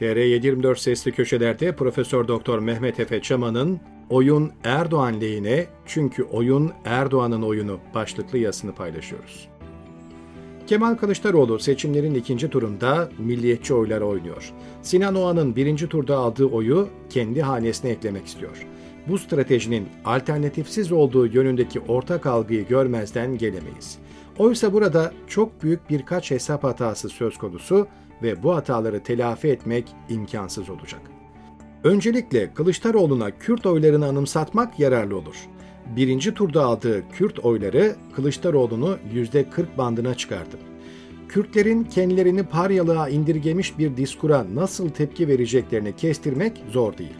TR724 Sesli Köşeler'de Profesör Doktor Mehmet Efe Çaman'ın Oyun Erdoğan lehine çünkü oyun Erdoğan'ın oyunu başlıklı yazısını paylaşıyoruz. Kemal Kılıçdaroğlu seçimlerin ikinci turunda milliyetçi oylar oynuyor. Sinan Oğan'ın birinci turda aldığı oyu kendi hanesine eklemek istiyor. Bu stratejinin alternatifsiz olduğu yönündeki ortak algıyı görmezden gelemeyiz. Oysa burada çok büyük birkaç hesap hatası söz konusu ve bu hataları telafi etmek imkansız olacak. Öncelikle Kılıçdaroğlu'na Kürt oylarını anımsatmak yararlı olur. Birinci turda aldığı Kürt oyları Kılıçdaroğlu'nu %40 bandına çıkardı. Kürtlerin kendilerini paryalığa indirgemiş bir diskura nasıl tepki vereceklerini kestirmek zor değil.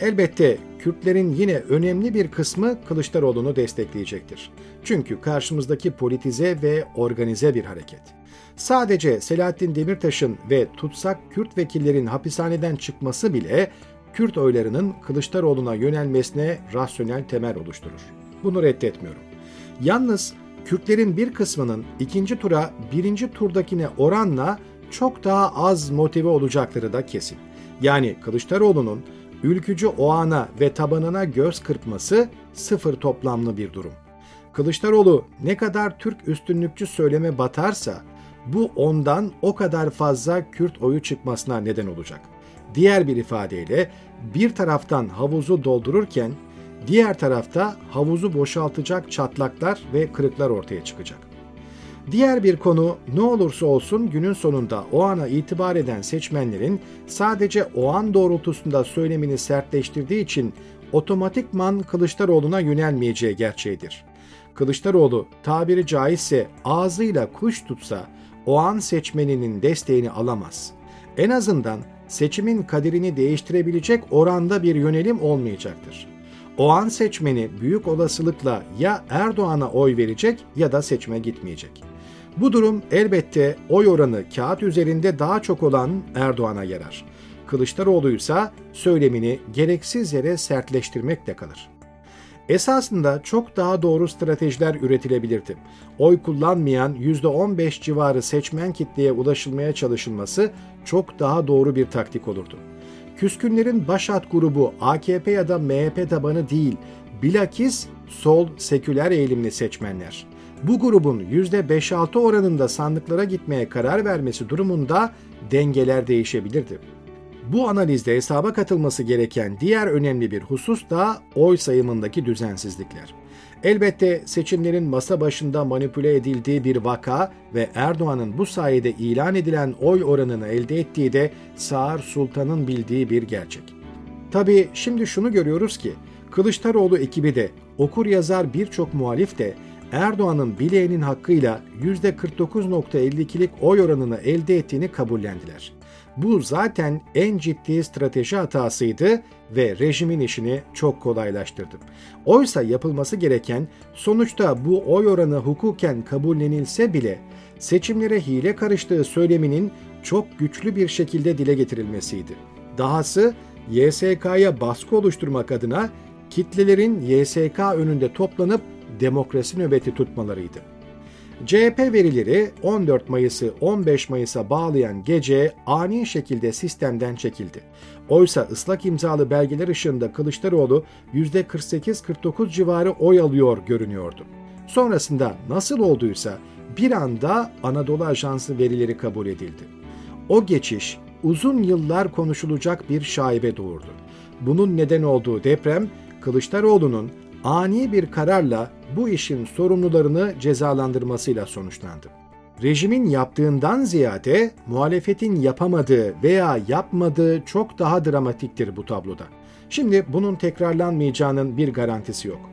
Elbette Kürtlerin yine önemli bir kısmı Kılıçdaroğlu'nu destekleyecektir. Çünkü karşımızdaki politize ve organize bir hareket. Sadece Selahattin Demirtaş'ın ve tutsak Kürt vekillerin hapishaneden çıkması bile Kürt oylarının Kılıçdaroğlu'na yönelmesine rasyonel temel oluşturur. Bunu reddetmiyorum. Yalnız Kürtlerin bir kısmının ikinci tura birinci turdakine oranla çok daha az motive olacakları da kesin. Yani Kılıçdaroğlu'nun ülkücü o ana ve tabanına göz kırpması sıfır toplamlı bir durum. Kılıçdaroğlu ne kadar Türk üstünlükçü söyleme batarsa bu ondan o kadar fazla Kürt oyu çıkmasına neden olacak. Diğer bir ifadeyle bir taraftan havuzu doldururken diğer tarafta havuzu boşaltacak çatlaklar ve kırıklar ortaya çıkacak. Diğer bir konu ne olursa olsun günün sonunda o ana itibar eden seçmenlerin sadece o an doğrultusunda söylemini sertleştirdiği için otomatikman Kılıçdaroğlu'na yönelmeyeceği gerçeğidir. Kılıçdaroğlu tabiri caizse ağzıyla kuş tutsa o an seçmeninin desteğini alamaz. En azından seçimin kaderini değiştirebilecek oranda bir yönelim olmayacaktır. O an seçmeni büyük olasılıkla ya Erdoğan'a oy verecek ya da seçime gitmeyecek. Bu durum elbette oy oranı kağıt üzerinde daha çok olan Erdoğan'a yarar. Kılıçdaroğlu ise söylemini gereksiz yere sertleştirmekle kalır. Esasında çok daha doğru stratejiler üretilebilirdi. Oy kullanmayan %15 civarı seçmen kitleye ulaşılmaya çalışılması çok daha doğru bir taktik olurdu. Küskünlerin başat grubu AKP ya da MHP tabanı değil, bilakis sol seküler eğilimli seçmenler. Bu grubun %5-6 oranında sandıklara gitmeye karar vermesi durumunda dengeler değişebilirdi. Bu analizde hesaba katılması gereken diğer önemli bir husus da oy sayımındaki düzensizlikler. Elbette seçimlerin masa başında manipüle edildiği bir vaka ve Erdoğan'ın bu sayede ilan edilen oy oranını elde ettiği de Sağır Sultan'ın bildiği bir gerçek. Tabii şimdi şunu görüyoruz ki Kılıçdaroğlu ekibi de okur yazar birçok muhalif de Erdoğan'ın bileğinin hakkıyla %49.52'lik oy oranını elde ettiğini kabullendiler. Bu zaten en ciddi strateji hatasıydı ve rejimin işini çok kolaylaştırdı. Oysa yapılması gereken sonuçta bu oy oranı hukuken kabullenilse bile seçimlere hile karıştığı söyleminin çok güçlü bir şekilde dile getirilmesiydi. Dahası YSK'ya baskı oluşturmak adına kitlelerin YSK önünde toplanıp demokrasi nöbeti tutmalarıydı. CHP verileri 14 Mayıs'ı 15 Mayıs'a bağlayan gece ani şekilde sistemden çekildi. Oysa ıslak imzalı belgeler ışığında Kılıçdaroğlu %48-49 civarı oy alıyor görünüyordu. Sonrasında nasıl olduysa bir anda Anadolu Ajansı verileri kabul edildi. O geçiş uzun yıllar konuşulacak bir şaibe doğurdu. Bunun neden olduğu deprem Kılıçdaroğlu'nun ani bir kararla bu işin sorumlularını cezalandırmasıyla sonuçlandı. Rejimin yaptığından ziyade muhalefetin yapamadığı veya yapmadığı çok daha dramatiktir bu tabloda. Şimdi bunun tekrarlanmayacağının bir garantisi yok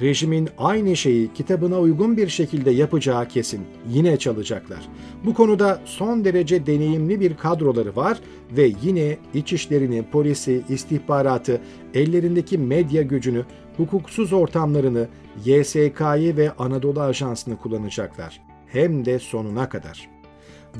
rejimin aynı şeyi kitabına uygun bir şekilde yapacağı kesin. Yine çalacaklar. Bu konuda son derece deneyimli bir kadroları var ve yine iç işlerini, polisi, istihbaratı, ellerindeki medya gücünü, hukuksuz ortamlarını, YSK'yı ve Anadolu Ajansı'nı kullanacaklar. Hem de sonuna kadar.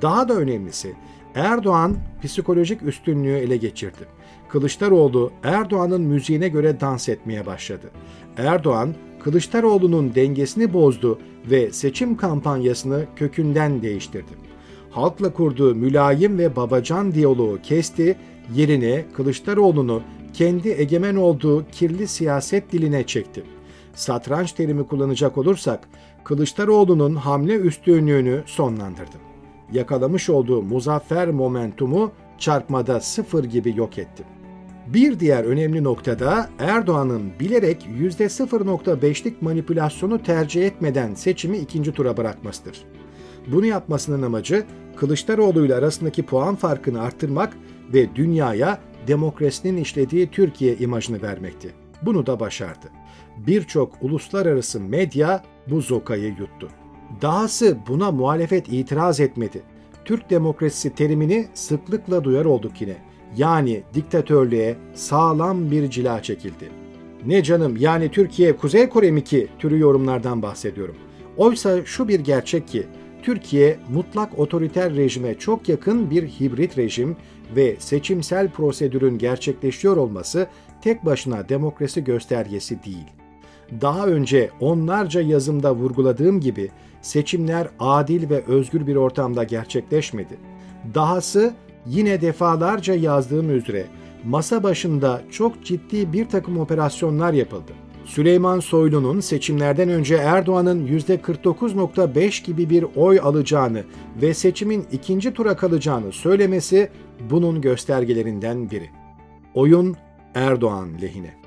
Daha da önemlisi Erdoğan psikolojik üstünlüğü ele geçirdi. Kılıçdaroğlu Erdoğan'ın müziğine göre dans etmeye başladı. Erdoğan Kılıçdaroğlu'nun dengesini bozdu ve seçim kampanyasını kökünden değiştirdi. halkla kurduğu mülayim ve babacan diyaloğu kesti, yerine Kılıçdaroğlu'nu kendi egemen olduğu kirli siyaset diline çekti. Satranç terimi kullanacak olursak, Kılıçdaroğlu'nun hamle üstünlüğünü sonlandırdı. Yakalamış olduğu muzaffer momentumu çarpmada sıfır gibi yok etti. Bir diğer önemli noktada Erdoğan'ın bilerek %0.5'lik manipülasyonu tercih etmeden seçimi ikinci tura bırakmasıdır. Bunu yapmasının amacı Kılıçdaroğlu ile arasındaki puan farkını arttırmak ve dünyaya demokrasinin işlediği Türkiye imajını vermekti. Bunu da başardı. Birçok uluslararası medya bu zokayı yuttu. Dahası buna muhalefet itiraz etmedi. Türk demokrasisi terimini sıklıkla duyar olduk yine. Yani diktatörlüğe sağlam bir cila çekildi. Ne canım yani Türkiye Kuzey Kore mi ki türü yorumlardan bahsediyorum. Oysa şu bir gerçek ki Türkiye mutlak otoriter rejime çok yakın bir hibrit rejim ve seçimsel prosedürün gerçekleşiyor olması tek başına demokrasi göstergesi değil. Daha önce onlarca yazımda vurguladığım gibi seçimler adil ve özgür bir ortamda gerçekleşmedi. Dahası yine defalarca yazdığım üzere masa başında çok ciddi bir takım operasyonlar yapıldı. Süleyman Soylu'nun seçimlerden önce Erdoğan'ın %49.5 gibi bir oy alacağını ve seçimin ikinci tura kalacağını söylemesi bunun göstergelerinden biri. Oyun Erdoğan lehine.